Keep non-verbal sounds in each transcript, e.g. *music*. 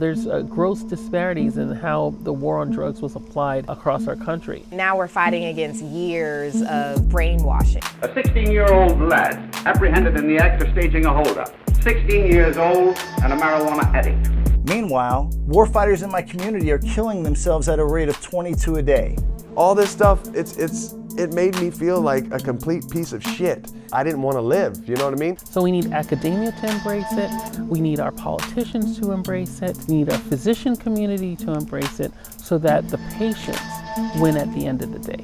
There's uh, gross disparities in how the war on drugs was applied across our country. Now we're fighting against years of brainwashing. A 16 year old lad apprehended in the act of staging a holdup. 16 years old and a marijuana addict. Meanwhile, warfighters in my community are killing themselves at a rate of 22 a day. All this stuff, it's, it's, it made me feel like a complete piece of shit. I didn't want to live, you know what I mean? So we need academia to embrace it, we need our politicians to embrace it, we need our physician community to embrace it so that the patients win at the end of the day.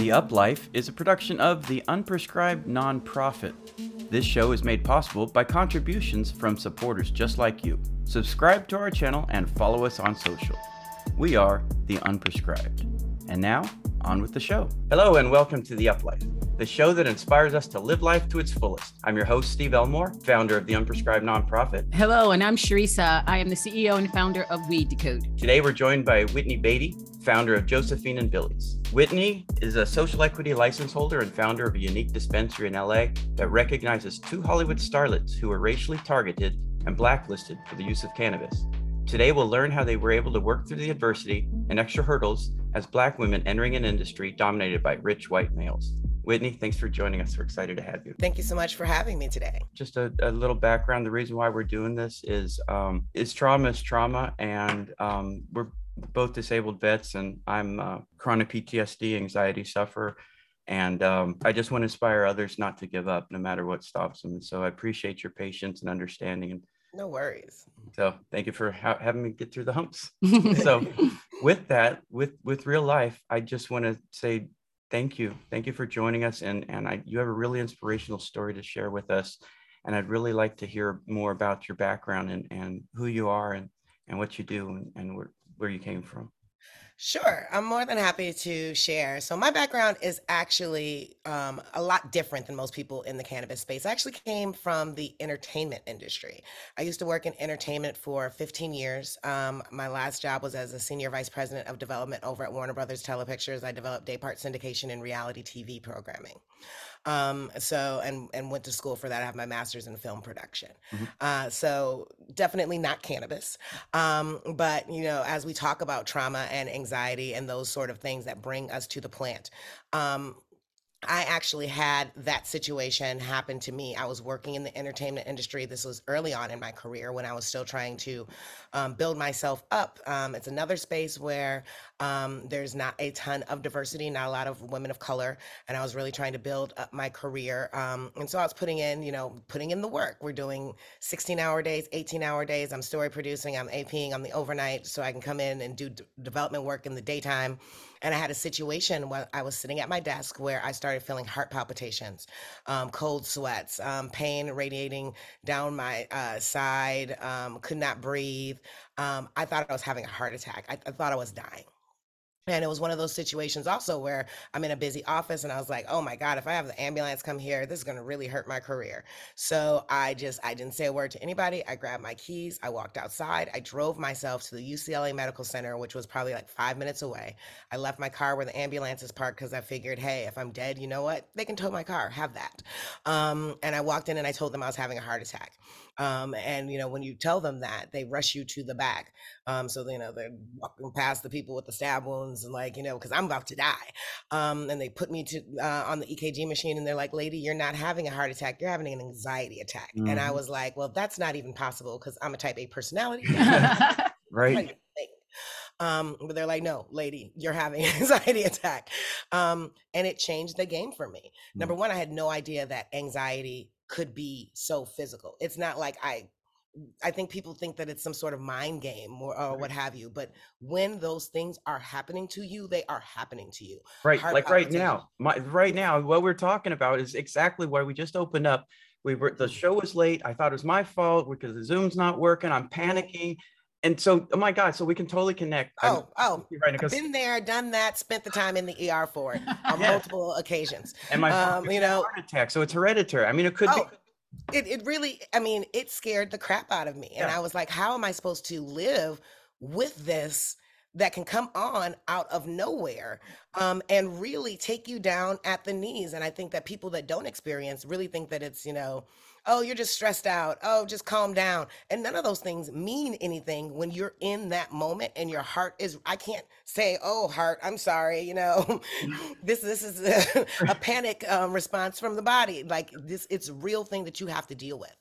The Up Life is a production of the Unprescribed Nonprofit. This show is made possible by contributions from supporters just like you. Subscribe to our channel and follow us on social. We are the Unprescribed. And now, on with the show. Hello, and welcome to the Up Life, the show that inspires us to live life to its fullest. I'm your host, Steve Elmore, founder of the Unprescribed Nonprofit. Hello, and I'm Sharisa. I am the CEO and founder of Weed Decode. Today, we're joined by Whitney Beatty, founder of Josephine and Billie's. Whitney is a social equity license holder and founder of a unique dispensary in LA that recognizes two Hollywood starlets who were racially targeted and blacklisted for the use of cannabis. Today, we'll learn how they were able to work through the adversity and extra hurdles as Black women entering an industry dominated by rich white males. Whitney, thanks for joining us. We're excited to have you. Thank you so much for having me today. Just a, a little background. The reason why we're doing this is um, is trauma is trauma, and um, we're both disabled vets, and I'm uh, chronic PTSD, anxiety sufferer, and um, I just want to inspire others not to give up, no matter what stops them. And so I appreciate your patience and understanding. And no worries. So thank you for ha- having me get through the humps. so *laughs* with that, with with real life, I just want to say thank you, thank you for joining us, and and I you have a really inspirational story to share with us, and I'd really like to hear more about your background and and who you are and and what you do and, and where where you came from. Sure, I'm more than happy to share. So, my background is actually um, a lot different than most people in the cannabis space. I actually came from the entertainment industry. I used to work in entertainment for 15 years. Um, my last job was as a senior vice president of development over at Warner Brothers Telepictures. I developed day part syndication and reality TV programming. Um, so and and went to school for that. I have my master's in film production. Mm-hmm. Uh, so definitely not cannabis. Um, but you know, as we talk about trauma and anxiety and those sort of things that bring us to the plant, um, I actually had that situation happen to me. I was working in the entertainment industry. This was early on in my career when I was still trying to um, build myself up. Um, it's another space where um, there's not a ton of diversity, not a lot of women of color, and I was really trying to build up my career. Um, and so I was putting in, you know, putting in the work. We're doing 16-hour days, 18-hour days. I'm story producing. I'm APing. I'm the overnight, so I can come in and do d- development work in the daytime. And I had a situation where I was sitting at my desk where I started feeling heart palpitations, um, cold sweats, um, pain radiating down my uh, side, um, could not breathe. Um, I thought I was having a heart attack. I, I thought I was dying. And it was one of those situations also where I'm in a busy office and I was like, oh my God, if I have the ambulance come here, this is going to really hurt my career. So I just, I didn't say a word to anybody. I grabbed my keys. I walked outside. I drove myself to the UCLA Medical Center, which was probably like five minutes away. I left my car where the ambulance is parked because I figured, hey, if I'm dead, you know what? They can tow my car, have that. Um, and I walked in and I told them I was having a heart attack. Um, and you know, when you tell them that, they rush you to the back. Um, so you know they're walking past the people with the stab wounds and like you know, because I'm about to die. Um, and they put me to uh, on the EKG machine, and they're like, "Lady, you're not having a heart attack. You're having an anxiety attack." Mm-hmm. And I mm-hmm. was like, "Well, that's not even possible because I'm a Type A personality." *laughs* right. Um, but they're like, no, lady, you're having an *laughs* anxiety attack. Um, and it changed the game for me. Number one, I had no idea that anxiety could be so physical. It's not like I I think people think that it's some sort of mind game or, or, what have you. But when those things are happening to you, they are happening to you. Right. Like right now, my, right now, what we're talking about is exactly why we just opened up. We were, the mm. show was late. I thought it was my fault because the Zoom's not working. I'm panicking and so, oh my God, so we can totally connect. Oh, I'm, oh, right I've been there, done that, spent the time in the ER for it *laughs* on yeah. multiple occasions. And my, um, you know, heart attack. So it's hereditary. I mean, it could oh, be. It, it really, I mean, it scared the crap out of me. And yeah. I was like, how am I supposed to live with this that can come on out of nowhere um, and really take you down at the knees? And I think that people that don't experience really think that it's, you know, oh, you're just stressed out. Oh, just calm down. And none of those things mean anything when you're in that moment and your heart is, I can't say, oh, heart, I'm sorry. You know, *laughs* this, this is a, *laughs* a panic um, response from the body. Like this, it's a real thing that you have to deal with.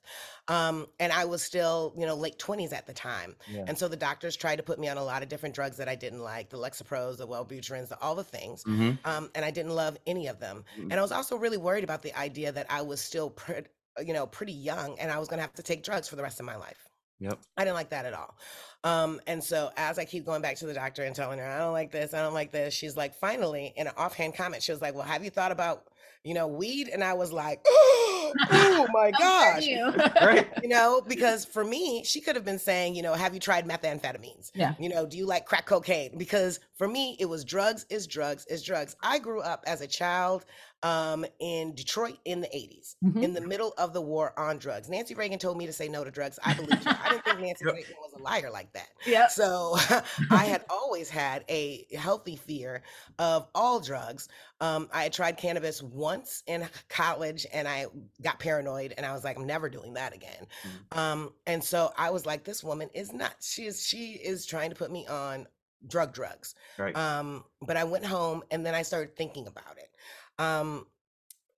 Um, and I was still, you know, late 20s at the time. Yeah. And so the doctors tried to put me on a lot of different drugs that I didn't like the Lexapros, the Wellbutrins, the, all the things. Mhm. Um, and I didn't love any of them. Mm. And I was also really worried about the idea that I was still, pre- you know, pretty young and I was going to have to take drugs for the rest of my life. Yep. I didn't like that at all. Um, and so as I keep going back to the doctor and telling her, I don't like this, I don't like this, she's like, finally, in an offhand comment, she was like, Well, have you thought about, you know, weed? And I was like, *gasps* Oh *laughs* my *laughs* gosh. *laughs* Right. You know, because for me, she could have been saying, you know, have you tried methamphetamines? Yeah. You know, do you like crack cocaine? Because for me, it was drugs is drugs is drugs. I grew up as a child um, in Detroit in the 80s, Mhm. in the middle of the war on drugs. Nancy Reagan told me to say no to drugs. I *laughs* believe her. I didn't think Nancy Yep. Reagan was a liar like that. Yep. So *laughs* I had always had a healthy fear of all drugs. Um, I had tried cannabis once in college and I got paranoid and I was like, I'm never doing that again. Um, and so I was like, this woman is nuts. She is she is trying to put me on drug drugs. Right. Um, but I went home and then I started thinking about it. Um,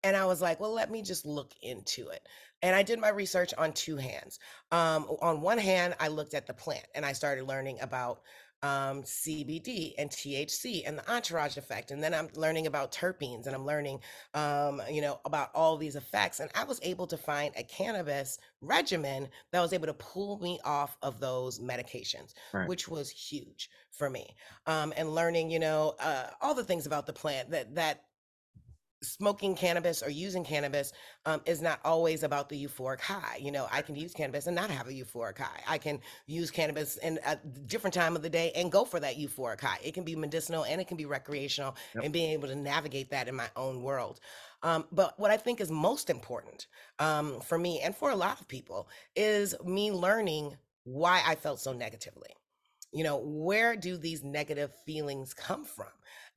and I was like, well, let me just look into it. And I did my research on two hands. Um, on one hand, I looked at the plant and I started learning about um, CBD and THC and the entourage effect. And then I'm learning about terpenes and I'm learning, um, you know, about all these effects. And I was able to find a cannabis regimen that was able to pull me off of those medications, Right. which was huge for me. Um, and learning, you know, uh, all the things about the plant that that smoking cannabis or using cannabis um, is not always about the euphoric high. You know, I can use cannabis and not have a euphoric high. I can use cannabis in a different time of the day and go for that euphoric high. It can be medicinal and it can be recreational Yep. and being able to navigate that in my own world. Um, but what I think is most important um, for me and for a lot of people is me learning why I felt so negatively you know where do these negative feelings come from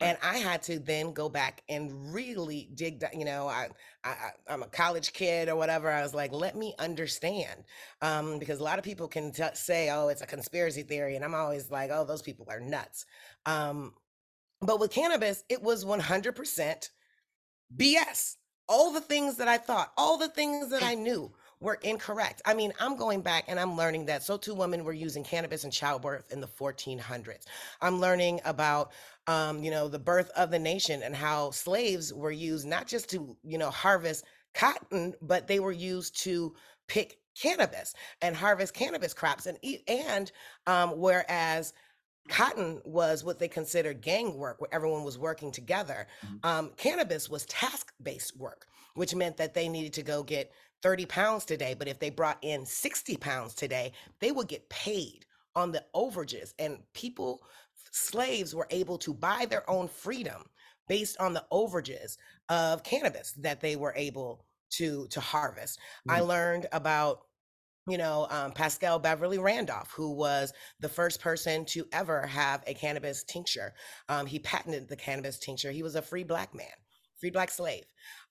and i had to then go back and really dig down you know I, I i'm a college kid or whatever i was like let me understand. Um because a lot of people can t- say oh it's a conspiracy theory and i'm always like oh those people are nuts. Um but with cannabis it was 100% bs all the things that i thought all the things that *laughs* i knew were incorrect. I mean, I'm going back and I'm learning that so two women were using cannabis in childbirth in the 1400s. I'm learning about, um, you know, the birth of the nation and how slaves were used not just to, you know, harvest cotton, but they were used to pick cannabis and harvest cannabis crops and eat. And um, whereas cotton was what they considered gang work, where everyone was working together, um, cannabis was task-based work, which meant that they needed to go get 30 pounds today, but if they brought in 60 pounds today, they would get paid on the overages. And people, slaves were able to buy their own freedom based on the overages of cannabis that they were able to to harvest. I learned about you know, um, Paschal Beverly Randolph, who was the first person to ever have a cannabis tincture. Um, he patented the cannabis tincture. He was a free black man, free black slave.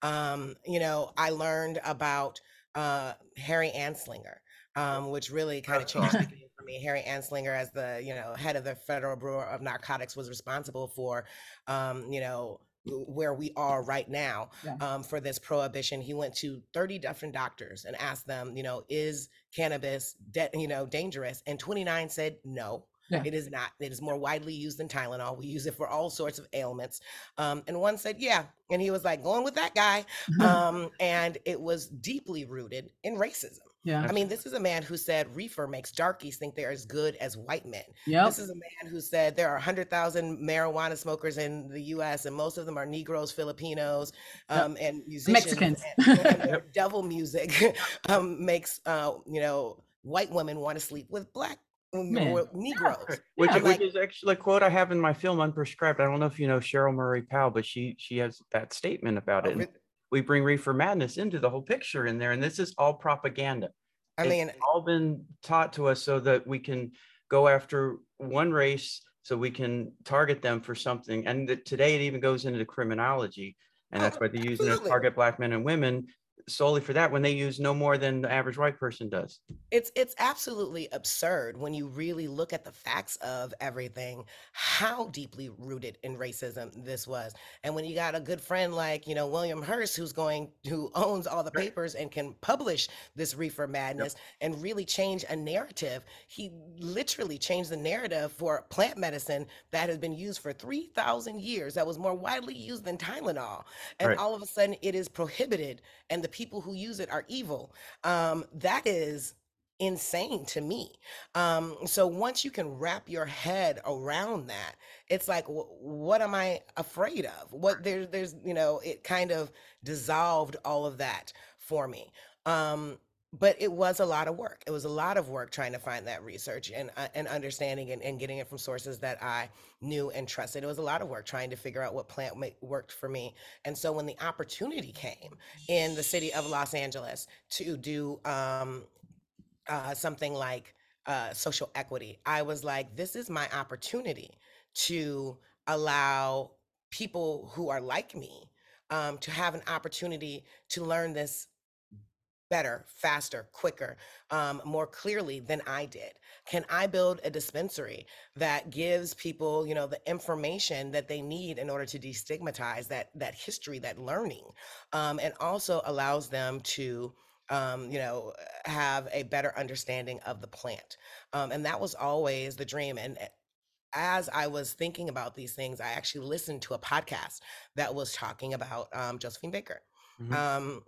Um, you know, I learned about uh, Harry Anslinger, um, which really kind of changed the *laughs* game for me. Harry Anslinger, as the you know head of the Federal Bureau of Narcotics, was responsible for, um, you know, where we are right now Yeah. um, for this prohibition. He went to 30 different doctors and asked them, you know, is cannabis, de- you know, dangerous? And 29 said no. Yeah. It is not. It is more widely used than Tylenol. We use it for all sorts of ailments. Um, and one said, yeah. And he was like, going with that guy. *laughs* Um, and it was deeply rooted in racism. Yeah. I mean, this is a man who said reefer makes darkies think they're as good as white men. Yep. This is a man who said there are 100,000 marijuana smokers in the US, and most of them are Negroes, Filipinos, Yep. um, and musicians. Mexicans. And, and *laughs* devil music *laughs* um, makes, uh, you know, white women want to sleep with black Negroes. *laughs* Which, I'm which like- is actually a quote I have in my film Unprescribed. I don't know if you know Cheryl Murray Powell, but she she has that statement about Oh, it. We bring reefer madness into the whole picture in there, and this is all propaganda. I It's mean, all been taught to us so that we can go after one race, so we can target them for something. And that today it even goes into criminology, and that's Oh, why they're using it to target black men and women. Solely for that when they use no more than the average white person does. It's it's absolutely absurd when you really look at the facts of everything, how deeply rooted in racism this was. And when you got a good friend like, you know, William Hearst who's going who owns all the papers and can publish this reefer madness and really change a narrative. He literally changed the narrative for plant medicine that has been used for 3000 years that was more widely used than Tylenol. And Right. all of a sudden it is prohibited and the people who use it are evil. Um, that is insane to me. Um, so once you can wrap your head around that, it's like, wh- what am I afraid of? What there's, there's, you know, it kind of dissolved all of that for me. Um, but it was a lot of work. It was a lot of work trying to find that research and uh, and understanding and, and getting it from sources that I knew and trusted. It was a lot of work trying to figure out what plant ma- worked for me. And so when the opportunity came in the city of Los Angeles to do um, uh, something like uh, social equity, I was like, this is my opportunity to allow people who are like me um, to have an opportunity to learn this better, faster, quicker, um, more clearly than I did? Can I build a dispensary that gives people, you know, the information that they need in order to destigmatize that that history, that learning, um, and also allows them to um, you know, have a better understanding of the plant. Um, and that was always the dream. And uh, as I was thinking about these things, I actually listened to a podcast that was talking about um, Josephine Baker. Mhm. Um,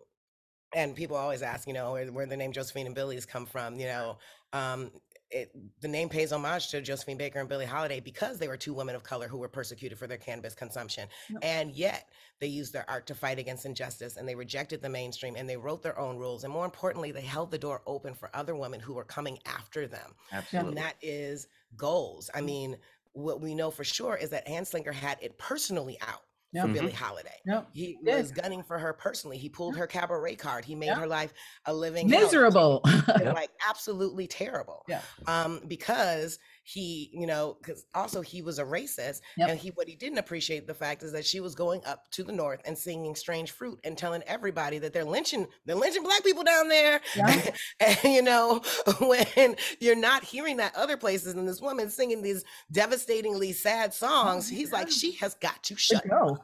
and people always ask, you know, where, where the name Josephine and Billie's come from. You know, um, it, the name pays homage to Josephine Baker and Billie Holiday because they were two women of color who were persecuted for their cannabis consumption. Yep. And yet they used their art to fight against injustice and they rejected the mainstream and they wrote their own rules. And more importantly, they held the door open for other women who were coming after them. Absolutely. And that is goals. I mean, what we know for sure is that Anslinger had it personally out Yep. Billie Holiday. Yep. He did. was gunning for her personally. He pulled her cabaret card. He made Yep. her life a living. Miserable. *laughs* Like absolutely terrible. Yeah. Um, because he, you know, because also he was a racist, Yep. and he what he didn't appreciate the fact is that she was going up to the north and singing "Strange Fruit" and telling everybody that they're lynching, they're lynching black people down there. Yeah. *laughs* and you know, *laughs* when you're not hearing that other places, and this woman singing these devastatingly sad songs, he's like, she has got to shut Go.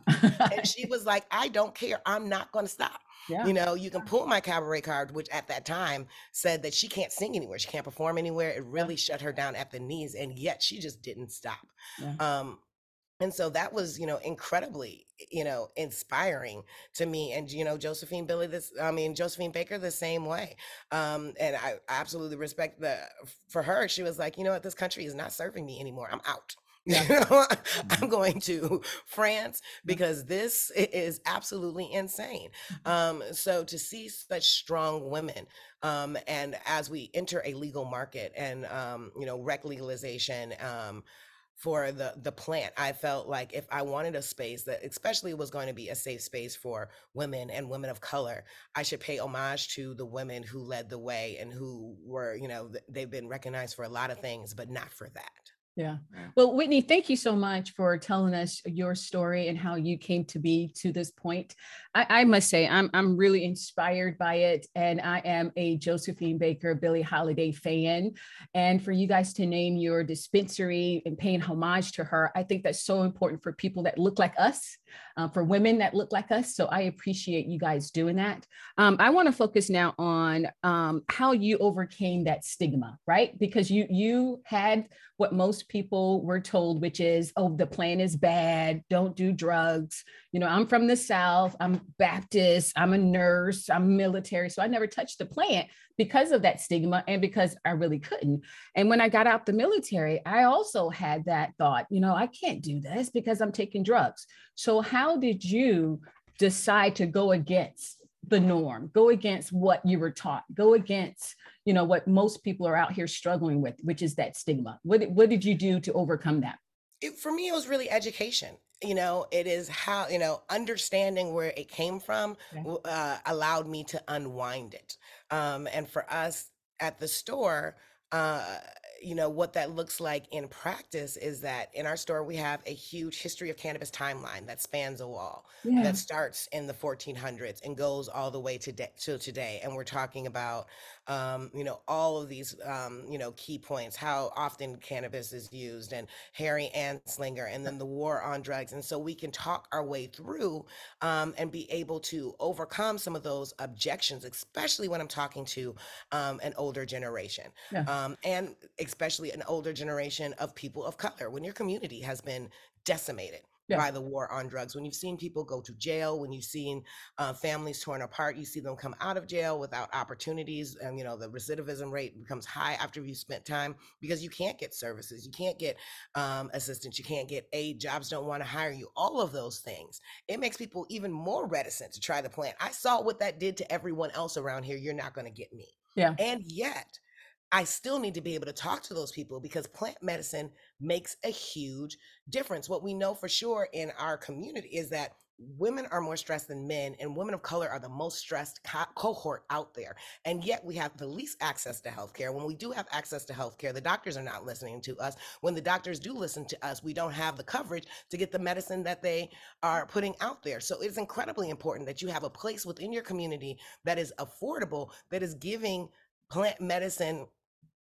and she was like, I don't care. I'm not going to stop. Yeah. You know, you can pull my cabaret card, which at that time said that she can't sing anywhere. She can't perform anywhere. It really shut her down at the knees. And yet she just didn't stop. Yeah. Um, and so that was, you know, incredibly, you know, inspiring to me. And, you know, Josephine Billie, this, I mean, Josephine Baker, the same way. Um, and I absolutely respect the, for her, she was like, you know what, this country is not serving me anymore. I'm out. Yeah. You *laughs* know, I'm going to France because this is absolutely insane. Um, so to see such strong women, um, and as we enter a legal market and um, you know rec legalization um, for the the plant, I felt like if I wanted a space that especially was going to be a safe space for women and women of color, I should pay homage to the women who led the way and who were you know they've been recognized for a lot of things, but not for that. Yeah. Well, Whitney, thank you so much for telling us your story and how you came to be to this point. I, I must say, I'm I'm really inspired by it, and I am a Josephine Baker, Billie Holiday fan. And for you guys to name your dispensary and paying homage to her, I think that's so important for people that look like us, uh, for women that look like us. So I appreciate you guys doing that. Um, I want to focus now on um, how you overcame that stigma, right? Because you you had what most people were told, which is, oh, the plan is bad, don't do drugs. You know, I'm from the South, I'm Baptist, I'm a nurse, I'm military. So I never touched the plant because of that stigma and because I really couldn't. And when I got out the military, I also had that thought, you know, I can't do this because I'm taking drugs. So how did you decide to go against the norm, go against what you were taught, go against you know what most people are out here struggling with which is that stigma. What, did- what did you do to overcome that? It, for me it was really education. You know it is how you know understanding where it came from uh, allowed me to unwind it. Um, and for us at the store uh, you know what that looks like in practice is that in our store we have a huge history of cannabis timeline that spans a wall Yeah. that starts in the 1400s and goes all the way to, de- to today and we're talking about um, you know all of these um, you know key points how often cannabis is used and harry anslinger and then the war on drugs and so we can talk our way through um, and be able to overcome some of those objections especially when i'm talking to um, an older generation Yeah. um, and especially an older generation of people of color when your community has been decimated Yeah. by the war on drugs when you've seen people go to jail when you've seen uh, families torn apart you see them come out of jail without opportunities and you know the recidivism rate becomes high after you've spent time because you can't get services you can't get um, assistance you can't get aid jobs don't want to hire you all of those things it makes people even more reticent to try the plant i saw what that did to everyone else around here you're not going to get me Yeah. and yet I still need to be able to talk to those people because plant medicine makes a huge difference. What we know for sure in our community is that women are more stressed than men, and women of color are the most stressed co- cohort out there. And yet we have the least access to healthcare. When we do have access to healthcare, the doctors are not listening to us. When the doctors do listen to us, we don't have the coverage to get the medicine that they are putting out there. So it's incredibly important that you have a place within your community that is affordable, that is giving plant medicine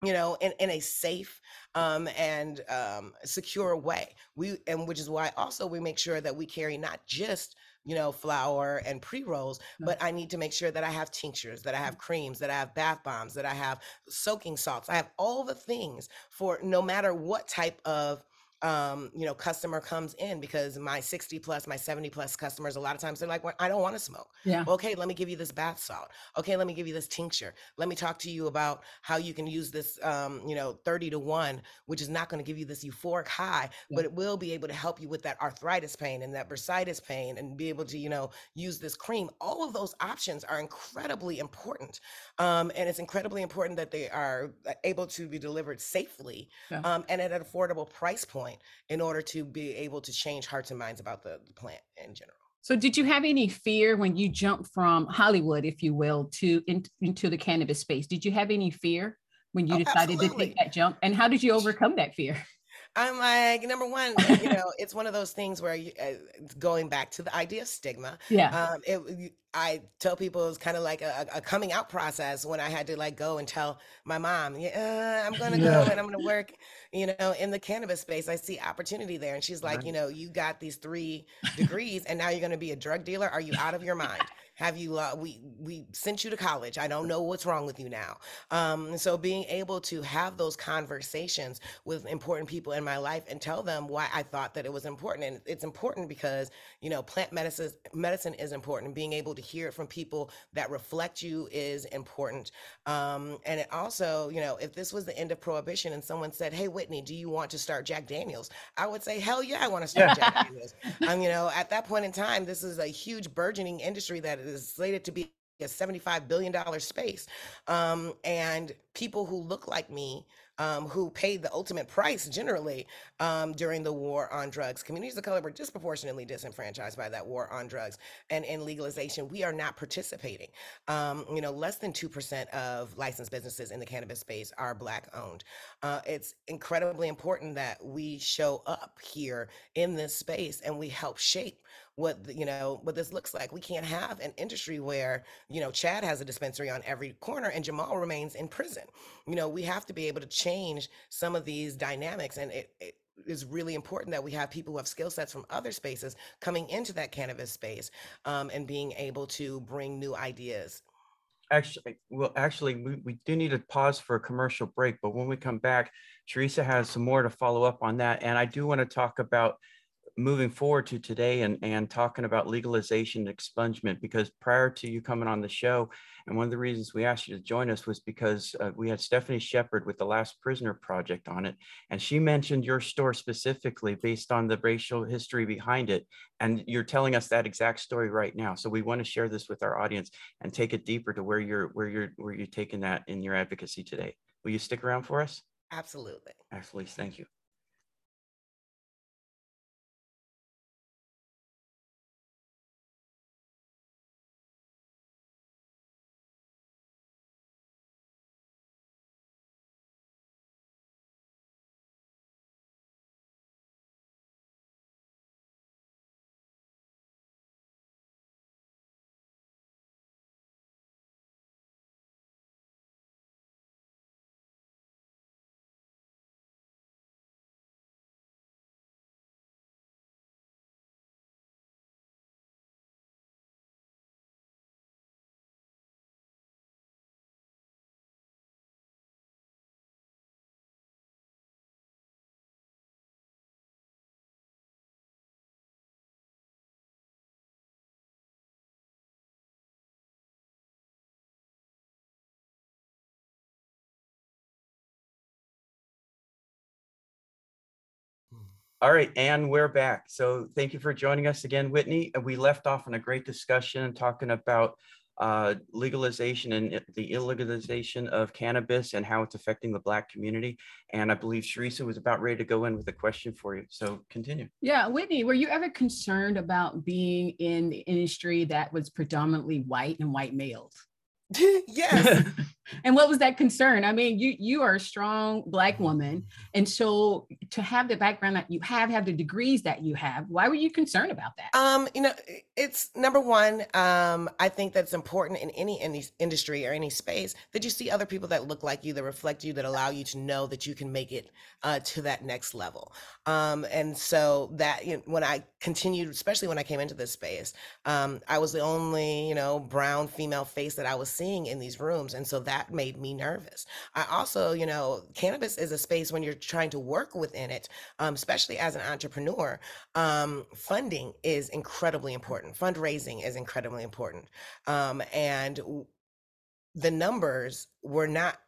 you know in, in a safe um, and um, secure way. We and which is why also we make sure that we carry not just you know flour and pre-rolls but i need to make sure that i have tinctures that i have creams that i have bath bombs that i have soaking salts. I have all the things for no matter what type of um, you know, customer comes in because my 60 plus, my 70 plus customers, a lot of times they're like, well, I don't want to smoke. Yeah. Okay, let me give you this bath salt. Okay, let me give you this tincture. Let me talk to you about how you can use this, um, you know, 30 to 1, which is not going to give you this euphoric high, but it will be able to help you with that arthritis pain and that bursitis pain and be able to, you know, use this cream. All of those options are incredibly important. Um, and it's incredibly important that they are uh, able to be delivered safely Yeah. um, and at an affordable price point in order to be able to change hearts and minds about the, the plant in general. So, did you have any fear when you jumped from Hollywood, if you will, to in, into the cannabis space? Did you have any fear when you Oh, decided to take that jump? And how did you overcome that fear? I'm like, number one, you know, it's one of those things where you, uh, going back to the idea of stigma. Yeah. Um, it, I tell people it's kind of like a, a coming out process when I had to like go and tell my mom, yeah, uh, I'm going to go and I'm going to work, you know, in the cannabis space. I see opportunity there. And she's like, Right. you know, you got these three degrees and now you're going to be a drug dealer. Are you out of your mind? Have you, uh, we, we sent you to college. I don't know what's wrong with you now. Um, and so being able to have those conversations with important people in my life and tell them why I thought that it was important. And it's important because, you know, plant medicine medicine is important. Being able to hear it from people that reflect you is important. Um, and it also, you know, if this was the end of prohibition and someone said, Hey Whitney, do you want to start Jack Daniels? I would say, Hell yeah, I want to start Jack *laughs* Daniels. Um, you know, at that point in time, this is a huge burgeoning industry that is slated to be a $75 billion space. Um, and people who look like me, um, who paid the ultimate price generally um, during the war on drugs. Communities of color were disproportionately disenfranchised by that war on drugs. And in legalization, we are not participating. Um, you know, less than 2% of licensed businesses in the cannabis space are Black owned. Uh, it's incredibly important that we show up here in this space and we help shape what you know what this looks like. We can't have an industry where you know Chad has a dispensary on every corner and Jamal remains in prison. You know we have to be able to change some of these dynamics, and it, it is really important that we have people who have skill sets from other spaces coming into that cannabis space um, and being able to bring new ideas. Actually, well, actually, we, we do need to pause for a commercial break, but when we come back, Teresa has some more to follow up on that. And I do want to talk about moving forward to today and, and talking about legalization and expungement, because prior to you coming on the show, and one of the reasons we asked you to join us was because uh, we had Stephanie Shepard with the Last Prisoner Project on it. And she mentioned your store specifically based on the racial history behind it. And you're telling us that exact story right now. So we want to share this with our audience and take it deeper to where you're where you're where you're taking that in your advocacy today. Will you stick around for us? Absolutely. Absolutely. Thank you. All right, and we're back. So thank you for joining us again, Whitney. We left off on a great discussion talking about uh, legalization and the illegalization of cannabis and how it's affecting the Black community. And I believe Sharissa was about ready to go in with a question for you. So continue. Yeah, Whitney, were you ever concerned about being in the industry that was predominantly white and white males? *laughs* yes. *laughs* and what was that concern? I mean, you you are a strong black woman, and so to have the background that you have, have the degrees that you have, why were you concerned about that? Um, you know, it's number one. Um, I think that's important in any any industry or any space that you see other people that look like you, that reflect you, that allow you to know that you can make it uh, to that next level. Um, and so that you know, when I continued, especially when I came into this space, um, I was the only you know brown female face that I was seeing in these rooms. And so that made me nervous. I also, you know, cannabis is a space when you're trying to work within it, um, especially as an entrepreneur, um, funding is incredibly important. Fundraising is incredibly important. Um, and the numbers were not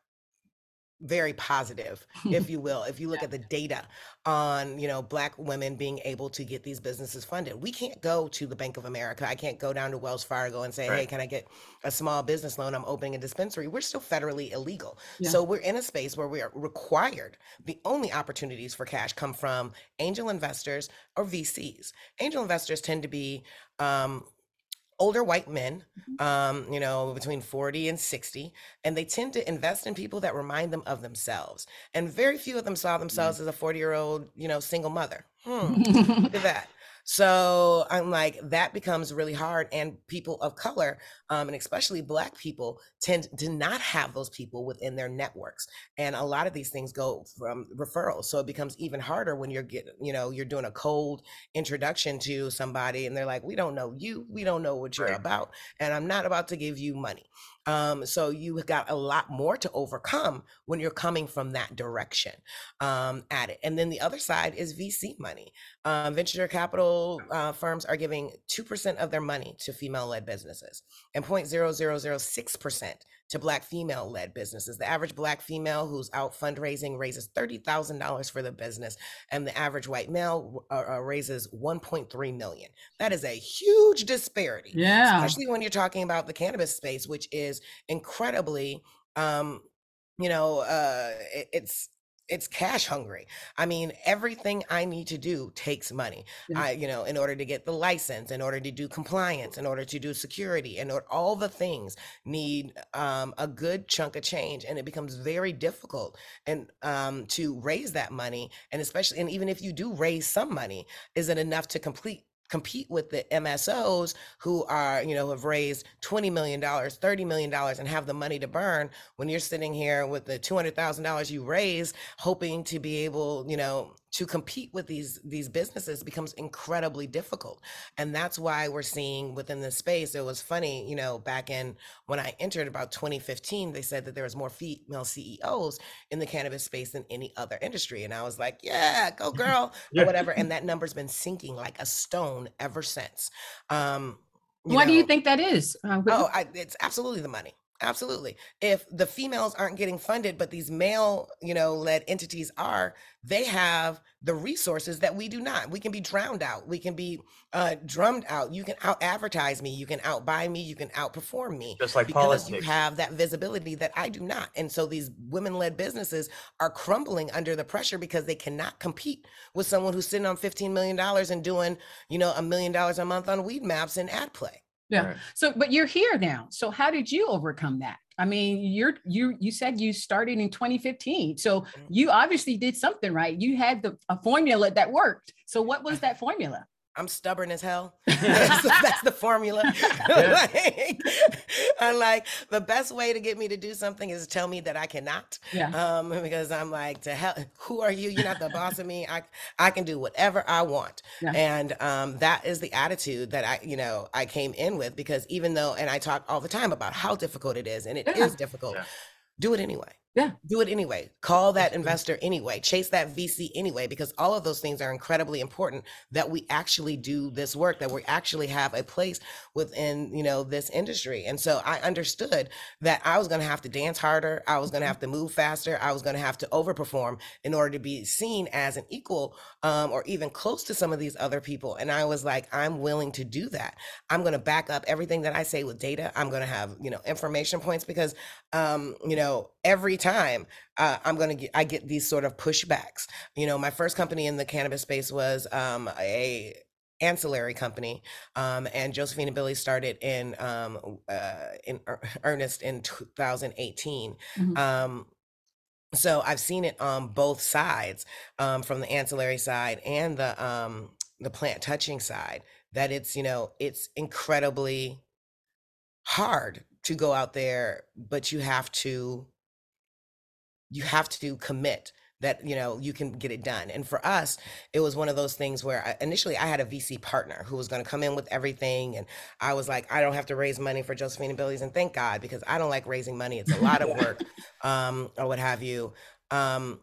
very positive if you will if you look yeah. at the data on you know black women being able to get these businesses funded we can't go to the bank of america i can't go down to wells fargo and say right. hey can i get a small business loan i'm opening a dispensary we're still federally illegal yeah. so we're in a space where we are required the only opportunities for cash come from angel investors or vcs angel investors tend to be um, older white men, mm-hmm. um, you know, between 40 and 60, and they tend to invest in people that remind them of themselves. And very few of them saw themselves mm-hmm. as a 40 year old, you know, single mother. Hmm, look at that. So I'm like, that becomes really hard. And people of color, um, and especially Black people, tend to not have those people within their networks. And a lot of these things go from referrals. So it becomes even harder when you're getting, you know, you're doing a cold introduction to somebody and they're like, we don't know you, we don't know what you're right. about, and I'm not about to give you money. Um, so you have got a lot more to overcome when you're coming from that direction um, at it. And then the other side is VC money. Um, venture capital uh, firms are giving 2% of their money to female led businesses and 0.0006% to Black female led businesses. The average Black female who's out fundraising raises $30,000 for the business, and the average white male uh, uh, raises 1.3 million. That is a huge disparity. Yeah. Especially when you're talking about the cannabis space, which is incredibly, um, you know, uh, it, it's it's cash hungry. I mean, everything I need to do takes money. Yeah. I, you know, in order to get the license, in order to do compliance, in order to do security, and all the things need um, a good chunk of change, and it becomes very difficult and um, to raise that money. And especially, and even if you do raise some money, is it enough to complete compete with the MSOs who are, you know, have raised $20 million, $30 million and have the money to burn when you're sitting here with the $200,000 you raise, hoping to be able, you know, to compete with these these businesses becomes incredibly difficult. And that's why we're seeing within this space it was funny you know back in when i entered about 2015 they said that there was more female ceos in the cannabis space than any other industry. And i was like yeah go *laughs* girl yeah. or whatever. And *laughs* that number's been sinking like a stone ever since. Um what know, do you think that is? Uh, oh I, it's absolutely the money Absolutely. If the females aren't getting funded, but these male, you know, led entities are, they have the resources that we do not. We can be drowned out. We can be uh, drummed out. You can out advertise me. You can outbuy me. You can outperform me. Just like because politics. you have that visibility that I do not. And so these women led businesses are crumbling under the pressure because they cannot compete with someone who's sitting on $15 million and doing, you know, a million dollars a month on Weedmaps and ad play. Yeah. Right. So, but you're here now. So, how did you overcome that? I mean, you're you you said you started in 2015. So mm-hmm. you obviously did something right. You had the a formula that worked. So what was *laughs* that formula? I'm stubborn as hell. *laughs* *laughs* that's, the, that's, the, formula. *laughs* like, I'm like, the best way to get me to do something is tell me that I cannot. Yeah. Um, because I'm like, to hell, who are you? You're not the boss of me. I I can do whatever I want. Yeah. And um, that is the attitude that I, you know, I came in with because even though, and I talk all the time about how difficult it is, and it yeah. is difficult, yeah. do it anyway Yeah. Do it anyway. Call that investor anyway. Chase that VC anyway, because all of those things are incredibly important that we actually do this work, that we actually have a place within, you know, this industry. And so I understood that I was going to have to dance harder. I was going to have to move faster. I was going to have to overperform in order to be seen as an equal um, or even close to some of these other people. And I was like, I'm willing to do that. I'm going to back up everything that I say with data. I'm going to have, you know, information points because, um, you know, every time uh, I'm going to get, I get these sort of pushbacks. You know, my first company in the cannabis space was um, a ancillary company um, and josephine and billie started in um, uh, in *laughs* earnest in 2018 mm-hmm. um, so i've seen it on both sides um, from the ancillary side and the um, the plant touching side that it's you know it's incredibly hard to go out there but you have to you have to commit that you know you can get it done. And for us it was one of those things where I, initially i had a vc partner who was going to come in with everything and i was like i don't have to raise money for josephine and billie's and thank god because i don't like raising money. It's a *laughs* lot of work um, or what have you. Um,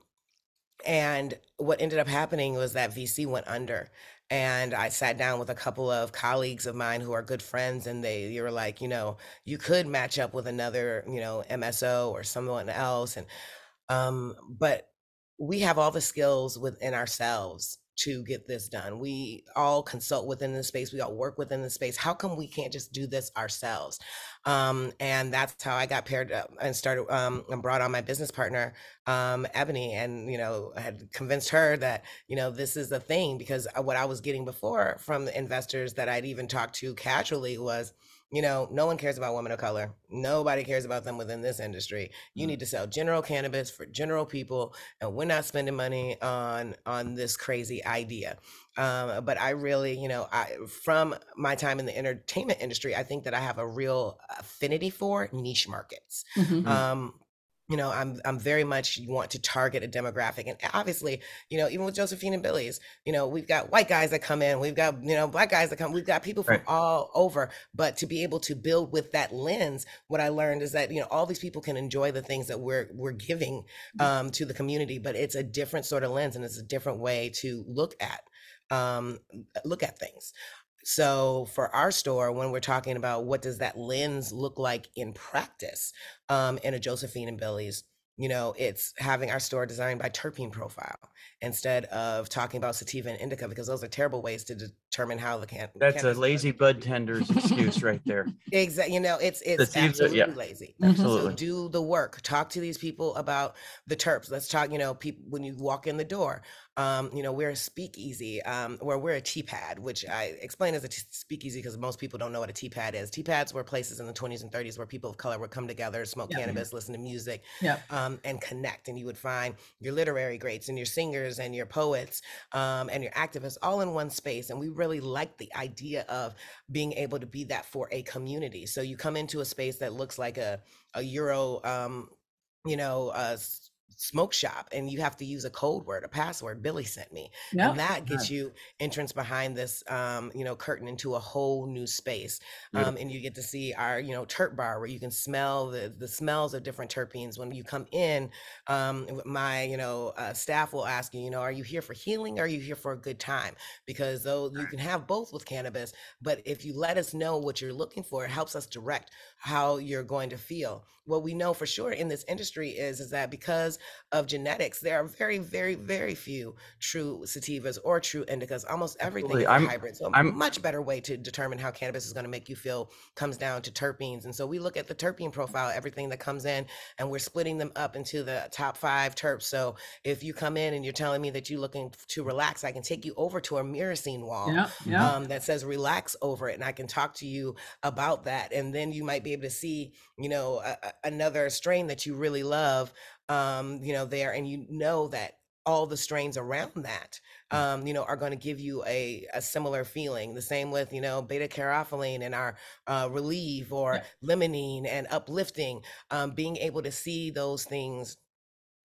and what ended up happening was that vc went under and I sat down with a couple of colleagues of mine who are good friends, and they, they were like, you know, you could match up with another, you know, MSO or someone else, and um, but we have all the skills within ourselves to get this done. We all consult within the space. We all work within the space. How come we can't just do this ourselves? Um, and that's how I got paired up and started um, and brought on my business partner, um, Ebony, and you know had convinced her that you know this is the thing because uh, what I was getting before from investors that I'd even talked to casually was you know, no one cares about women of color. Nobody cares about them within this industry. You mm. need to sell general cannabis for general people, and we're not spending money on on this crazy idea. Um, but I really, you know, I from my time in the entertainment industry, I think that I have a real affinity for niche markets. Mm-hmm. Um, you know i'm i'm very much want to target a demographic and obviously you know even with josephine and billie's you know we've got white guys that come in we've got you know black guys that come we've got people from right. all over but to be able to build with that lens what i learned is that you know all these people can enjoy the things that we're we're giving mm. um, to the community but it's a different sort of lens and it's a different way to look at um, look at things so for our store, when we're talking about what does that lens look like in practice um, in a Josephine and Billie's, you know, it's having our store designed by terpene profile instead of talking about sativa and indica because those are terrible ways to determine how the can. That's a lazy bud tender's excuse right there. *laughs* Exactly. You know, it's it's sativa, absolutely yeah. lazy. Absolutely. So do the work. Talk to these people about the terps. Let's talk. You know, people when you walk in the door. Um, you know, we're a speakeasy, um, where we're a tea pad, which I explain as a t- speakeasy because most people don't know what a tea pad is. Tea pads were places in the 20s and 30s where people of color would come together, smoke yeah. cannabis, listen to music, yeah. um, and connect. And you would find your literary greats and your singers and your poets um, and your activists all in one space. And we really like the idea of being able to be that for a community. So you come into a space that looks like a, a Euro, um, you know, uh, smoke shop and you have to use a code word a password billie sent me yep. and that gets you entrance behind this um, you know curtain into a whole new space um, and you get to see our you know terp bar where you can smell the the smells of different terpenes when you come in um, my you know uh, staff will ask you you know are you here for healing? Or are you here for a good time? Because though you can have both with cannabis but if you let us know what you're looking for it helps us direct how you're going to feel what we know for sure in this industry is is that because of genetics there are very very very few true sativas or true indicas almost everything Absolutely. is I'm, hybrid so a I'm, much better way to determine how cannabis is going to make you feel comes down to terpenes and so we look at the terpene profile everything that comes in and we're splitting them up into the top five terps so if you come in and you're telling me that you're looking to relax i can take you over to a myrcene wall yeah, yeah. Um, that says relax over it and i can talk to you about that and then you might be able to see you know a, a, another strain that you really love um you know there and you know that all the strains around that mm. um, you know are going to give you a, a similar feeling the same with you know beta caryophyllene and our uh, relieve or yeah. limonene and uplifting um, being able to see those things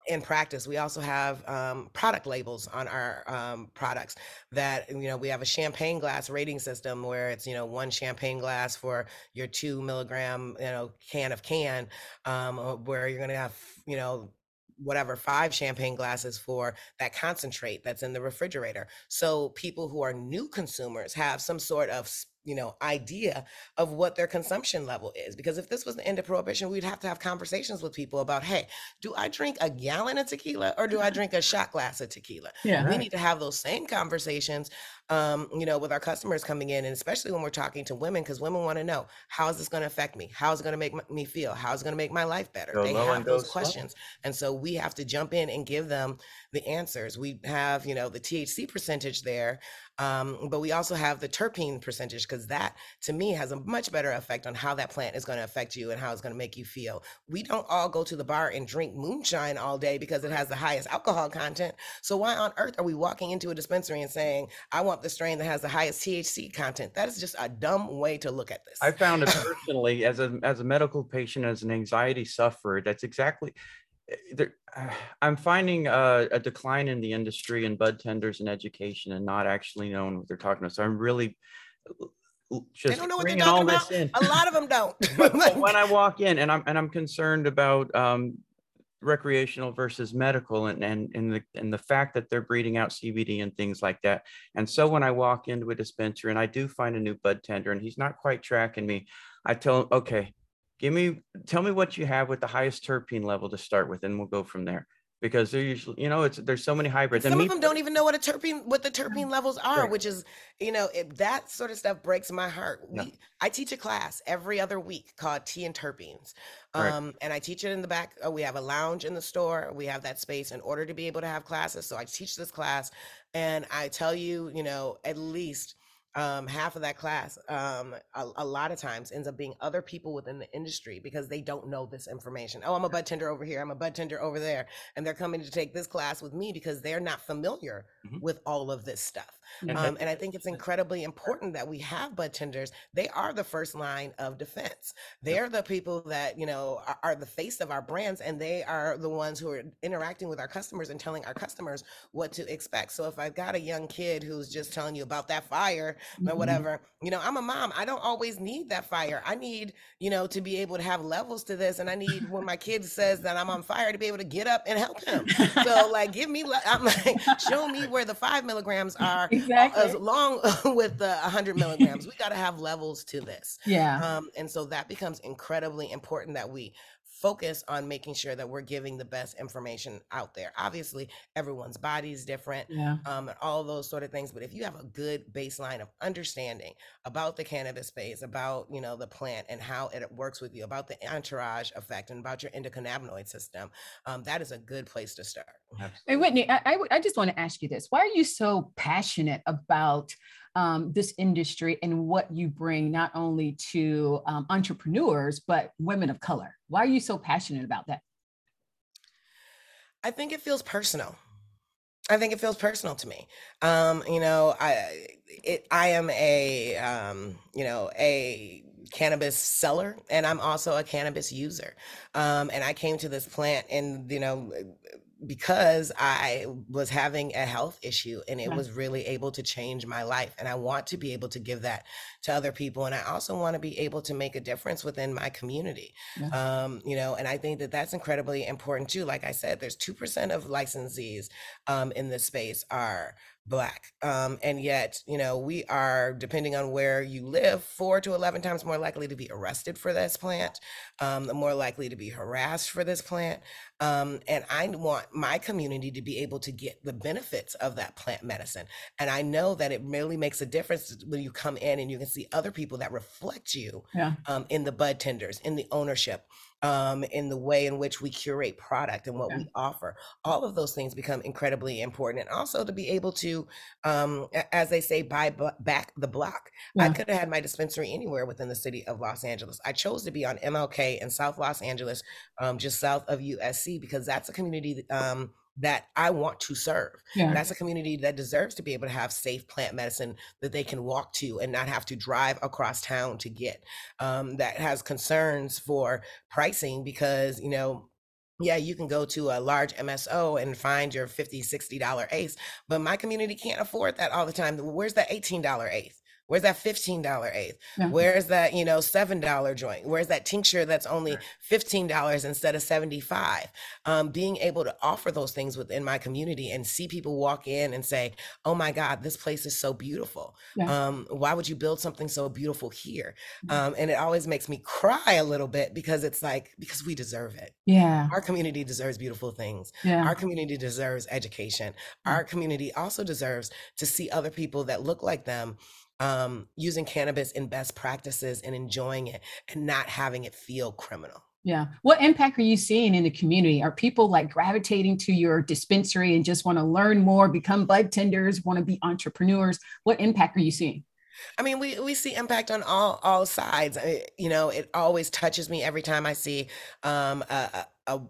in practice, we also have um, product labels on our um, products that, you know, we have a champagne glass rating system where it's, you know, one champagne glass for your two milligram, you know, can of Cann, um, uh, where you're to have, you know, whatever five champagne glasses for that concentrate that's in the refrigerator. So people who are new consumers have some sort of you know idea of what their consumption level is because if this was the end of prohibition we'd have to have conversations with people about hey do i drink a gallon of tequila or do i drink a shot glass of tequila Yeah. we Right. need to have those same conversations um, you know with our customers coming in and especially when we're talking to women because women want to know how is this going to affect me how is it going to make me feel how is it going to make my life better Go they have and go those slow. questions and so we have to jump in and give them the answers we have you know the thc percentage there um, but we also have the terpene percentage because that to me has a much better effect on how that plant is going to affect you and how it's going to make you feel we don't all go to the bar and drink moonshine all day because it has the highest alcohol content so why on earth are we walking into a dispensary and saying i want the strain that has the highest thc content that is just a dumb way to look at this I found it *laughs* personally as a as a medical patient, as an anxiety sufferer. That's exactly. Eh, There, *sighs* I'm finding a, a decline in the industry and bud tenders and education, and not actually knowing what they're talking about. So I'm really uh, just they don't know what they're talking this about in. a lot of them don't *laughs* *laughs* when I walk in, and I'm and I'm concerned about um, recreational versus medical, and and and the and the fact that they're breeding out CBD and things like that. And so when I walk into a dispenser and I do find a new bud tender, and he's not quite tracking me, I tell him, okay, give me tell me what you have with the highest terpene level to start with, and we'll go from there. Because they're usually, you know, it's there's so many hybrids. some and of them don't even know what a terpene what the terpene levels are Right. which is you know it, that sort of stuff breaks my heart we i teach a class every other week called tea and terpenes Right. um, and i teach it in the back uh, we have a lounge in the store we have that space in order to be able to have classes so i teach this class and i tell you you know at least um, half of that class um, a, a lot of times ends up being other people within the industry because they don't know this information oh i'm a bud tender over here i'm a bud tender over there and they're coming to take this class with me because they're not familiar Mhm. with all of this stuff. And Um, and I think it's incredibly important that we have bud tenders. They are the first line of defense. They're the people that, you know, are, are the face of our brands and they are the ones who are interacting with our customers and telling our customers what to expect. So if I've got a young kid who's just telling you about that fire or Mhm. whatever, you know, I'm a mom. I don't always need that fire. I need, you know, to be able to have levels to this. And I need when my kid says that I'm on fire to be able to get up and help him. So like give me I'm like *laughs* show me where the five milligrams are Exactly. as long *laughs* with the 100 milligrams we got to have levels to this *laughs* Yeah. um, and so that becomes incredibly important that we focus on making sure that we're giving the best information out there obviously everyone's body is different Yeah. um, and all those sort of things. But if you have a good baseline of understanding about the cannabis space, about you know the plant and how it works with you, about the entourage effect, and about your endocannabinoid system, um, that is a good place to start. Hey, Whitney, I, I, w- I just want to ask you this. Why are you so passionate about um, this industry and what you bring not only to um, entrepreneurs, but women of color? Why are you so passionate about that? I think it feels personal. I think it feels personal to me. Um, you know, I it I am a um, you know, a cannabis seller and I'm also a cannabis user. Um, and I came to this plant and you know because I was having a health issue and it was really able to change my life and I want to be able to give that to other people and I also want to be able to make a difference within my community Yeah. um, you know, and I think that that's incredibly important too. Like I said, there's two percent of licensees um, in this space are black, um, and yet you know we are, depending on where you live, four to eleven times more likely to be arrested for this plant, um, more likely to be harassed for this plant, um, and I want my community to be able to get the benefits of that plant medicine. And I know that it really makes a difference when you come in and you can see other people that reflect you Yeah. um, in the bud tenders, in the ownership, um, in the way in which we curate product and what Yeah. we offer. All of those things become incredibly important. And also to be able to, um, as they say, buy bu- back the block. I could have had my dispensary anywhere within the city of Los Angeles. I chose to be on MLK in South Los Angeles, um, just south of USC, because that's a community that, um, that I want to serve. Yeah. That's a community that deserves to be able to have safe plant medicine that they can walk to and not have to drive across town to get. Um, that has concerns for pricing because, you know, yeah, you can go to a large MSO and find your $50, $60 eighth, but my community can't afford that all the time. Where's that $18 eighth? Where's that $15 eighth? Yeah. Where's that, you know, $7 joint? Where's that tincture that's only $15 instead of 75? Um, being able to offer those things within my community and see people walk in and say, oh my God, this place is so beautiful. Yeah. Um, why would you build something so beautiful here? Um, and it always makes me cry a little bit because it's like, because we deserve it. Yeah. Our community deserves beautiful things. Yeah. Our community deserves education. Our community also deserves to see other people that look like them um, using cannabis in best practices and enjoying it and not having it feel criminal. Yeah. What impact are you seeing in the community? Are people like gravitating to your dispensary and just want to learn more, become bud tenders, want to be entrepreneurs? What impact are you seeing? I mean, we, we see impact on all all sides. I, you know, it always touches me every time I see um, a, a, a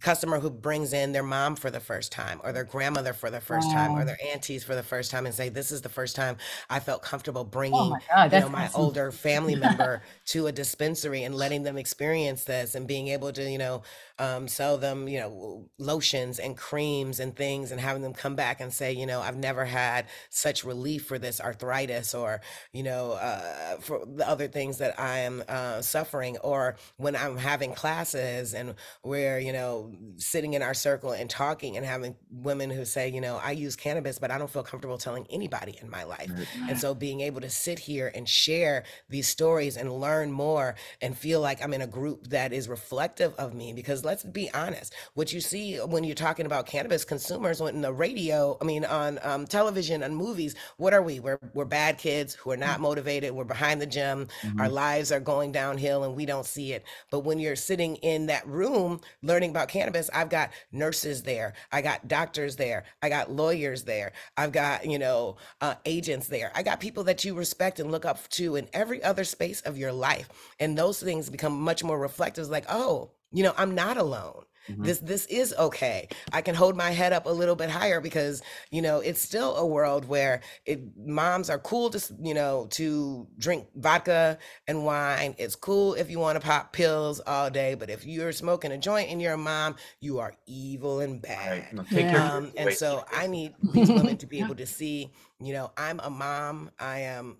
customer who brings in their mom for the first time or their grandmother for the first time or their aunties for the first time and say this is the first time i felt comfortable Oh bringing my God, you know my awesome. older family member to a dispensary and letting them experience this and being able to you know um, sell them you know lotions and creams and things and having them come back and say you know i've never had such relief for this arthritis or you know uh, for the other things that i am uh, suffering. Or when i'm having classes and we're you know sitting in our circle and talking and having women who say you know i use cannabis but i don't feel comfortable telling anybody in my life. And so being able to sit here and share these stories and learn more and feel like I'm in a group that is reflective of me because let's be honest, what you see when you're talking about cannabis consumers on the radio, I mean on um, television and movies, what are we? We're we're bad kids who are not motivated, we're behind the gym, our lives are going downhill and we don't see it. But when you're sitting in that room learning about cannabis, I've got nurses there, I got doctors there, I got lawyers there, I've got, you know, uh, agents there. I got people that you respect and look up to in every other space of your life. And those things become much more reflective. Like, oh, you know, I'm not alone. This this is okay. I can hold my head up a little bit higher because you know it's still a world where it moms are cool to you know to drink vodka and wine. It's cool if you want to pop pills all day, but if you're smoking a joint and you're a mom, you are evil and bad. Right. No, take your Yeah. Um, and away. so I need these women to be *laughs* able to see, you know, I'm a mom. I am,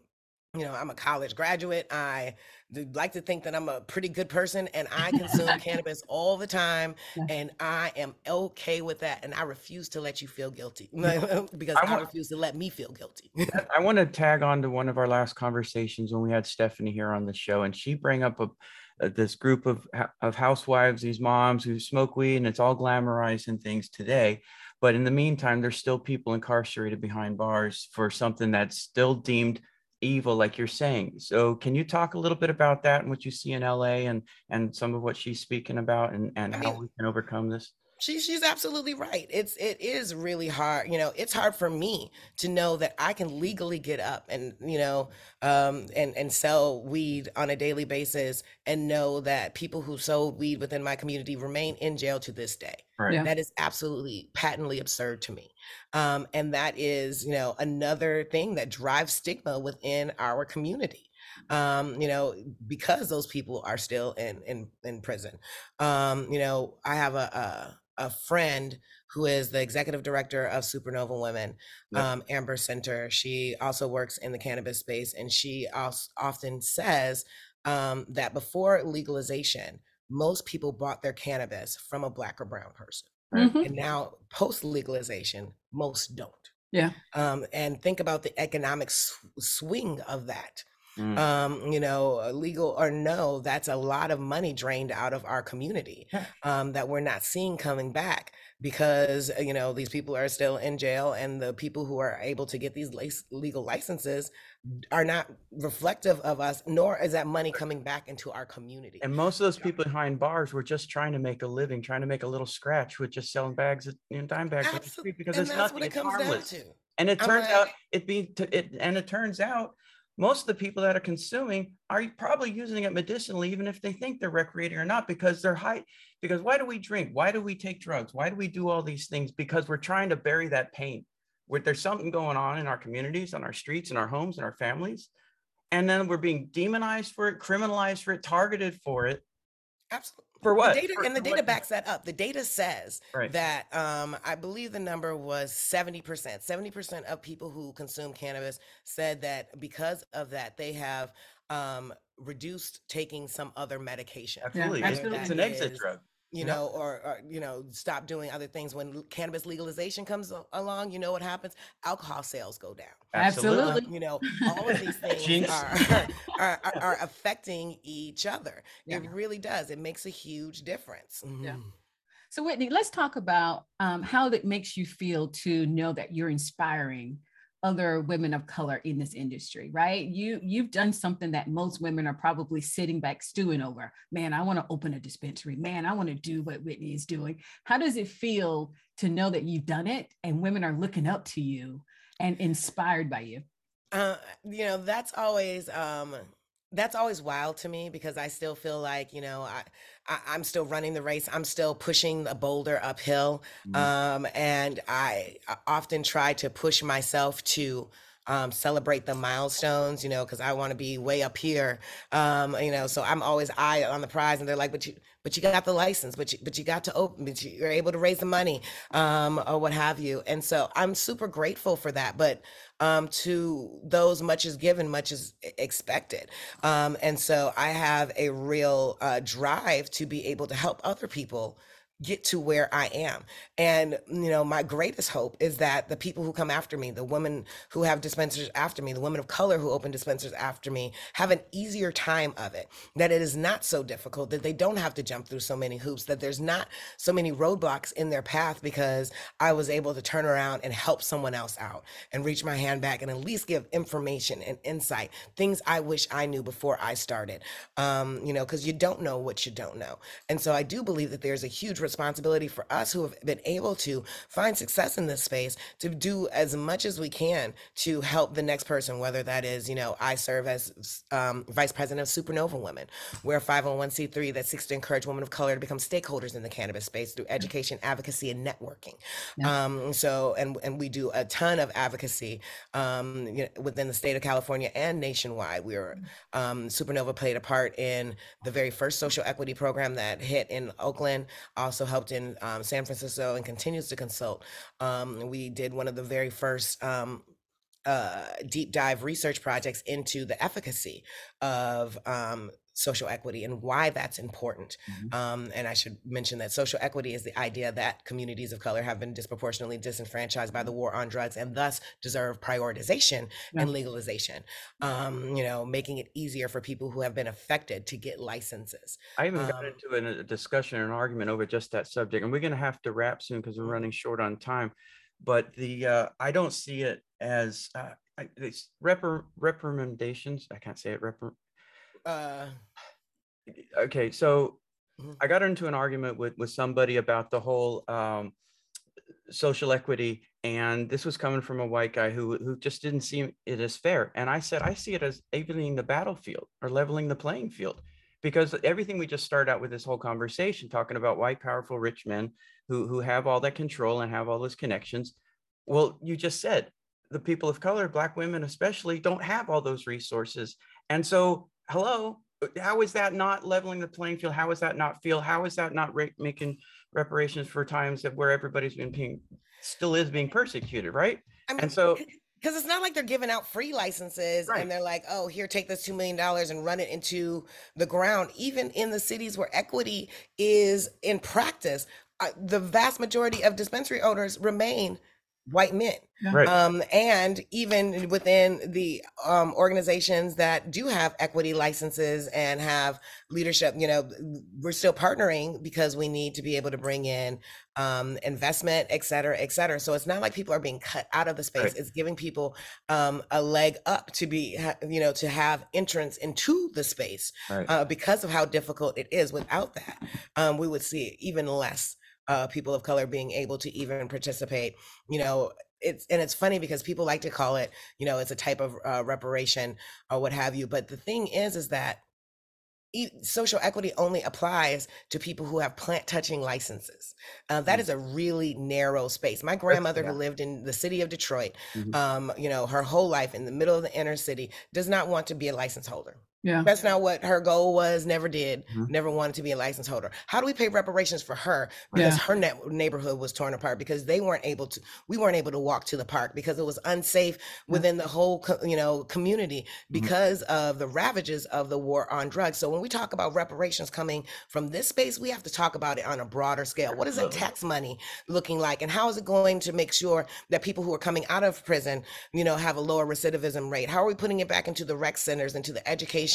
you know, I'm a college graduate. I d- like to think that I'm a pretty good person and I consume *laughs* cannabis all the time and I am okay with that. And I refuse to let you feel guilty *laughs* because I I, refuse to let me feel guilty. I want to tag on to one of our last conversations when we had Stephanie here on the show, and she bring up a, uh, this group of of housewives, these moms who smoke weed, and it's all glamorized and things today. But in the meantime, there's still people incarcerated behind bars for something that's still deemed evil, like you're saying. So, can you talk a little bit about that and what you see in LA and and some of what she's speaking about, and and I how mean, we can overcome this? She she's absolutely right. It's it is really hard. You know, it's hard for me to know that I can legally get up and you know um, and and sell weed on a daily basis, and know that people who sold weed within my community remain in jail to this day. Right. Yeah. That is absolutely patently absurd to me. Um, and that is, you know, another thing that drives stigma within our community. Um, you know, because those people are still in in in prison. Um, you know, I have a, a a friend who is the executive director of Supernova Women, Yep. um, Amber Senter. She also works in the cannabis space, and she often says um, that before legalization, most people bought their cannabis from a black or brown person. Right. Mhm. And now, post legalization, most don't. Yeah. Um, and think about the economic s- swing of that. Mm. Um, you know, uh, legal or no, that's a lot of money drained out of our community um, that we're not seeing coming back because, uh, you know, these people are still in jail and the people who are able to get these legal licenses are not reflective of us, nor is that money coming back into our community. And most of those people behind bars were just trying to make a living, trying to make a little scratch with just selling bags and you know, dime bags street because and it's that's nothing. what it It's comes down harmless. to. And it turns out it t- it and it turns out most of the people that are consuming are probably using it medicinally, even if they think they're recreating or not, because they're high. Because why do we drink? Why do we take drugs? Why do we do all these things? Because we're trying to bury that pain. Where there's something going on in our communities, on our streets, in our homes, in our families, and then we're being demonized for it, criminalized for it, targeted for it. Absolutely. For what? The data, For- and the data what? backs that up. The data says Right. that um, I believe the number was 70%. 70% of people who consume cannabis said that because of that, they have um, reduced taking some other medication. Absolutely. It's, it's an exit drug. You Yeah. know, or, or you know, stop doing other things. When cannabis legalization comes along, you know what happens? Alcohol sales go down. Absolutely. Um, you know, all of these *laughs* things are, *laughs* are, are, are affecting each other. Yeah. It really does. It makes a huge difference. Yeah. Mhm. So, Whitney, let's talk about um, how it makes you feel to know that you're inspiring other women of color in this industry, right? You you've done something that most women are probably sitting back stewing over. Man, I want to open a dispensary. Man, I want to do what Whitney is doing. How does it feel to know that you've done it and women are looking up to you and inspired by you? Uh, you know, that's always um that's always wild to me because I still feel like, you know, I, I I'm still running the race. I'm still pushing the boulder uphill. Um and I, I often try to push myself to um, celebrate the milestones, you know, because I want to be way up here, um, you know. So I'm always eye on the prize, and they're like, "But you, but you got the license, but you, but you got to open, but you- you're able to raise the money, um, or what have you." And so I'm super grateful for that. But um, to those much is given, much is expected. Um, and so I have a real uh, drive to be able to help other people get to where I am. And, you know, my greatest hope is that the people who come after me, the women who have dispensers after me, the women of color who open dispensaries after me, have an easier time of it. That it is not so difficult, that they don't have to jump through so many hoops, that there's not so many roadblocks in their path because I was able to turn around and help someone else out and reach my hand back and at least give information and insight, things I wish I knew before I started. Um, you know, because you don't know what you don't know. And so I do believe that there's a huge responsibility for us who have been able to find success in this space to do as much as we can to help the next person, whether that is, you know, I serve as um, vice president of Supernova Women. We're a 501c3 that seeks to encourage women of color to become stakeholders in the cannabis space through education, advocacy, and networking. Um, so, and and we do a ton of advocacy um, you know, within the state of California and nationwide. We were um, Supernova played a part in the very first social equity program that hit in Oakland. Also helped in um, San Francisco and continues to consult. Um, we did one of the very first. Um, uh, deep dive research projects into the efficacy of um, social equity and why that's important. Um, and I should mention that social equity is the idea that communities of color have been disproportionately disenfranchised by the war on drugs and thus deserve prioritization Yeah. and legalization. Um, you know, making it easier for people who have been affected to get licenses. I even got Um, into an, a discussion, an argument over just that subject, and we're going to have to wrap soon because we're running short on time. But the uh, I don't see it as uh, I- it's repr- reprimandations. I can't say it. Uh, okay, so Mhm. I got into an argument with with somebody about the whole um, social equity, and this was coming from a white guy who who just didn't see it as fair. And I said, I see it as evening the battlefield or leveling the playing field, because everything we just started out with this whole conversation talking about white, powerful, rich men who who have all that control and have all those connections. Well, you just said the people of color, black women especially, don't have all those resources, and so hello how is that not leveling the playing field how is that not feel how is that not ra- making reparations for times that where everybody's been being still is being persecuted right I mean, and so because it's not like they're giving out free licenses Right. and they're like, oh, here, take this $2 million and run it into the ground. Even in the cities where equity is in practice, uh, the vast majority of dispensary owners remain white men. right Um, and even within the um, organizations that do have equity licenses and have leadership, you know, we're still partnering because we need to be able to bring in um, investment, et cetera, et cetera. So it's not like people are being cut out of the space. Right. It's giving people um, a leg up to be, you know, to have entrance into the space right uh, because of how difficult it is. Without that, um, we would see even less uh, people of color being able to even participate. You know, it's and it's funny because people like to call it, you know, it's a type of uh, reparation or what have you. But the thing is, is that social equity only applies to people who have plant touching licenses. Uh, that is a really narrow space. My grandmother, yeah. who lived in the city of Detroit, Mhm. um, you know, her whole life in the middle of the inner city, does not want to be a license holder. Yeah. That's not what her goal was, never did, Mhm. never wanted to be a license holder. How do we pay reparations for her? Because Yeah. her ne- neighborhood was torn apart because they weren't able to, we weren't able to walk to the park because it was unsafe within the whole, co- you know, community because of the ravages of the war on drugs. So when we talk about reparations coming from this space, we have to talk about it on a broader scale. What is that tax money looking like? And how is it going to make sure that people who are coming out of prison, you know, have a lower recidivism rate? How are we putting it back into the rec centers, into the education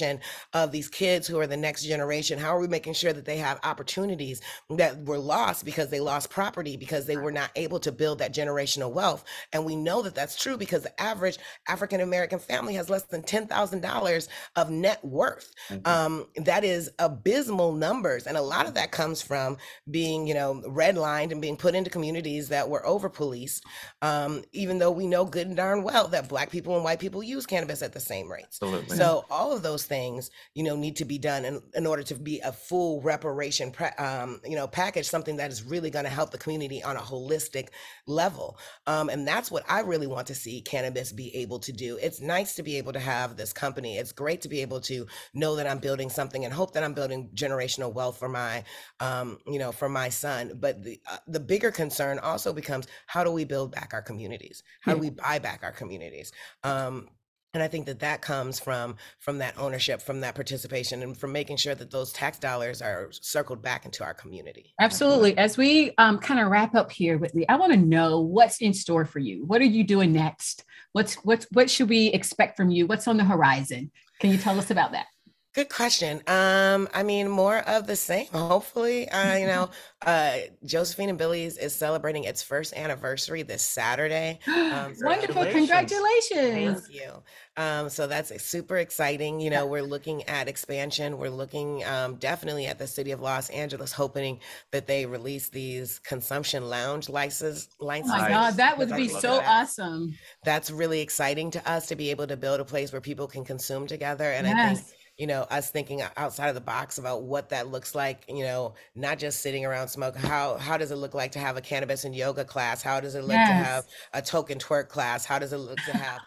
of these kids who are the next generation? How are we making sure that they have opportunities that were lost because they lost property because they were not able to build that generational wealth? And we know that that's true because the average African American family has less than $10,000 of net worth. Um, that is abysmal numbers. And a lot of that comes from being, you know, redlined and being put into communities that were over policed. Um, even though we know good and darn well that black people and white people use cannabis at the same rates. Absolutely. So all of those things, you know, need to be done in, in order to be a full reparation, um, you know, package, something that is really going to help the community on a holistic level. Um, and that's what I really want to see cannabis be able to do. It's nice to be able to have this company. It's great to be able to know that I'm building something and hope that I'm building generational wealth for my, um, you know, for my son. But the uh, the bigger concern also becomes how do we build back our communities? How do we buy back our communities? Um, and I think that that comes from from that ownership, from that participation, and from making sure that those tax dollars are circled back into our community. Absolutely. As we um, kind of wrap up here, Whitney, I want to know what's in store for you. What are you doing next? What's what's what should we expect from you? What's on the horizon? Can you tell us about that? Good question. Um, I mean, more of the same. Hopefully, uh, you know, *laughs* uh, Josephine and Billie's is celebrating its first anniversary this Saturday. Um, so Wonderful. congratulations. Thank you. Um, so that's super exciting. You know, we're looking at expansion. We're looking um, definitely at the city of Los Angeles, hoping that they release these consumption lounge licenses. Oh my God, that would be so that. awesome. That's really exciting to us to be able to build a place where people can consume together. And I think Yes. You know us thinking outside of the box about what that looks like you know not just sitting around smoke how how does it look like to have a cannabis and yoga class? How does it look to have a token twerk class? How does it look to have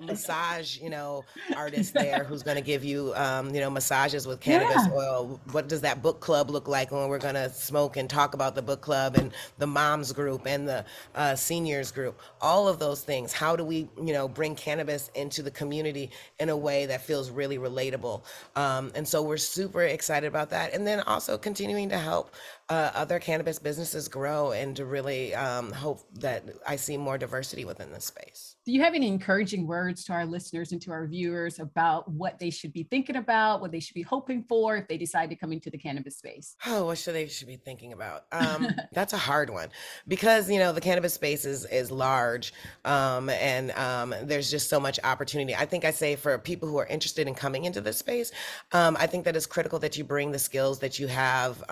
massage you know artist there who's going to give you um, you know massages with cannabis Yeah. oil. What does that book club look like when we're going to smoke and talk about the book club and the moms group and the uh, seniors group? All of those things. How do we you know bring cannabis into the community in a way that feels really relatable? Um, and so we're super excited about that. And then also continuing to help uh, other cannabis businesses grow and to really um, hope that i see more diversity within this space Do you have any encouraging words to our listeners and to our viewers about what they should be thinking about, what they should be hoping for if they decide to come into the cannabis space? Oh, what should they should be thinking about? *laughs* Um, that's a hard one because you know the cannabis space is is large, um, and um, there's just so much opportunity. I think I say for people who are interested in coming into this space, um, I think that it's critical that you bring the skills that you have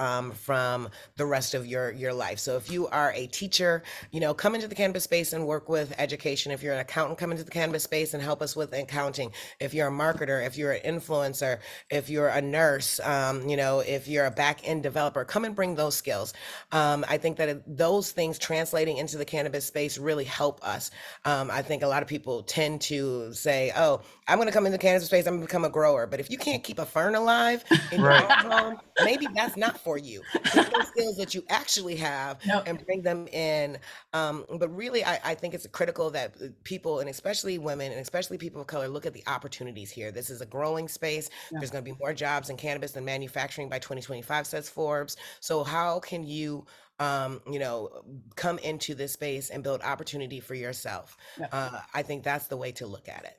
um, the rest of your your life. So if you are a teacher, you know, come into the cannabis space and work with education. If you're an accountant, come into the cannabis space and help us with accounting. If you're a marketer, if you're an influencer, if you're a nurse, um, you know, if you're a back end developer, come and bring those skills. Um, I think that those things translating into the cannabis space really help us. Um, I think a lot of people tend to say, "Oh, I'm going to come into the cannabis space. I'm going to become a grower." But if you can't keep a fern alive in your Right. own home, maybe that's not for you. *laughs* skills that you actually have Yep. and bring them in. Um, but really, I, I think it's critical that uh, people, and especially women, and especially people of color, look at the opportunities here. This is a growing space. Yeah. There's going to be more jobs in cannabis than manufacturing by 2025, says Forbes. So how can you? Um, you know, come into this space and build opportunity for yourself. Yeah. Uh, I think that's the way to look at it.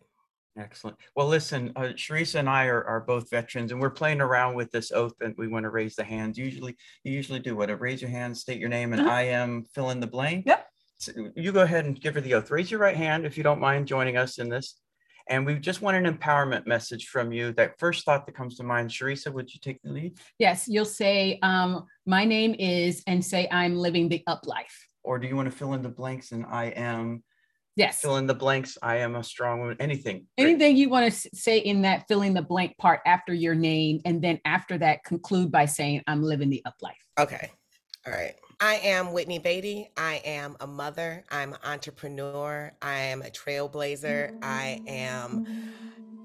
Excellent. Well, listen, uh, Sharisa and I are, are both veterans, and we're playing around with this oath that we want to raise the hands. Usually, you usually do what? Raise your hand, state your name, and Uh-huh. I am fill in the blank. Yep. So you go ahead and give her the oath. Raise your right hand if you don't mind joining us in this. And we just want an empowerment message from you. That first thought that comes to mind, Sharisa, would you take the lead? Yes, you'll say, um, my name is, and say, I'm living the up life. Or do you want to fill in the blanks and I am, Yes. fill in the blanks, I am a strong woman, anything? Great. Anything you want to say in that filling the blank part after your name, and then after that, conclude by saying, I'm living the up life. Okay. All right. I am Whitney Beatty. I am a mother. I'm an entrepreneur. I am a trailblazer. I am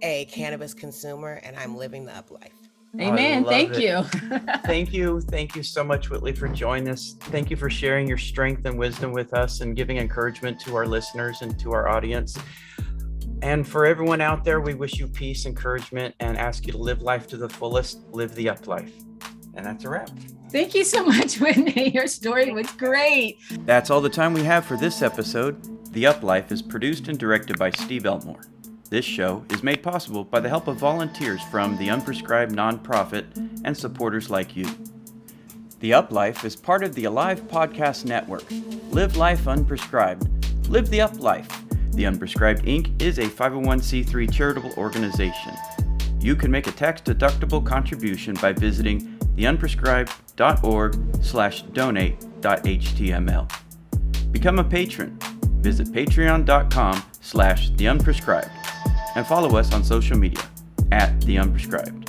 a cannabis consumer and I'm living the up life. Amen. Thank it. you. *laughs* *laughs* Thank you. Thank you so much, Whitley, for joining us. Thank you for sharing your strength and wisdom with us and giving encouragement to our listeners and to our audience. And for everyone out there, we wish you peace, encouragement, and ask you to live life to the fullest, live the up life. And that's a wrap. Thank you so much, *laughs* Whitney. Your story was great. That's all the time we have for this episode. The Up Life is produced and directed by Steve Elmore. This show is made possible by the help of volunteers from the Unprescribed Nonprofit and supporters like you. The Up Life is part of the Alive Podcast Network. Live life unprescribed. Live the Up Life. The Unprescribed Inc. is a 501c3 charitable organization. You can make a tax-deductible contribution by visiting theunprescribed.org slash donate.html. Become a patron. Visit patreon.com slash theunprescribed and follow us on social media at The Unprescribed.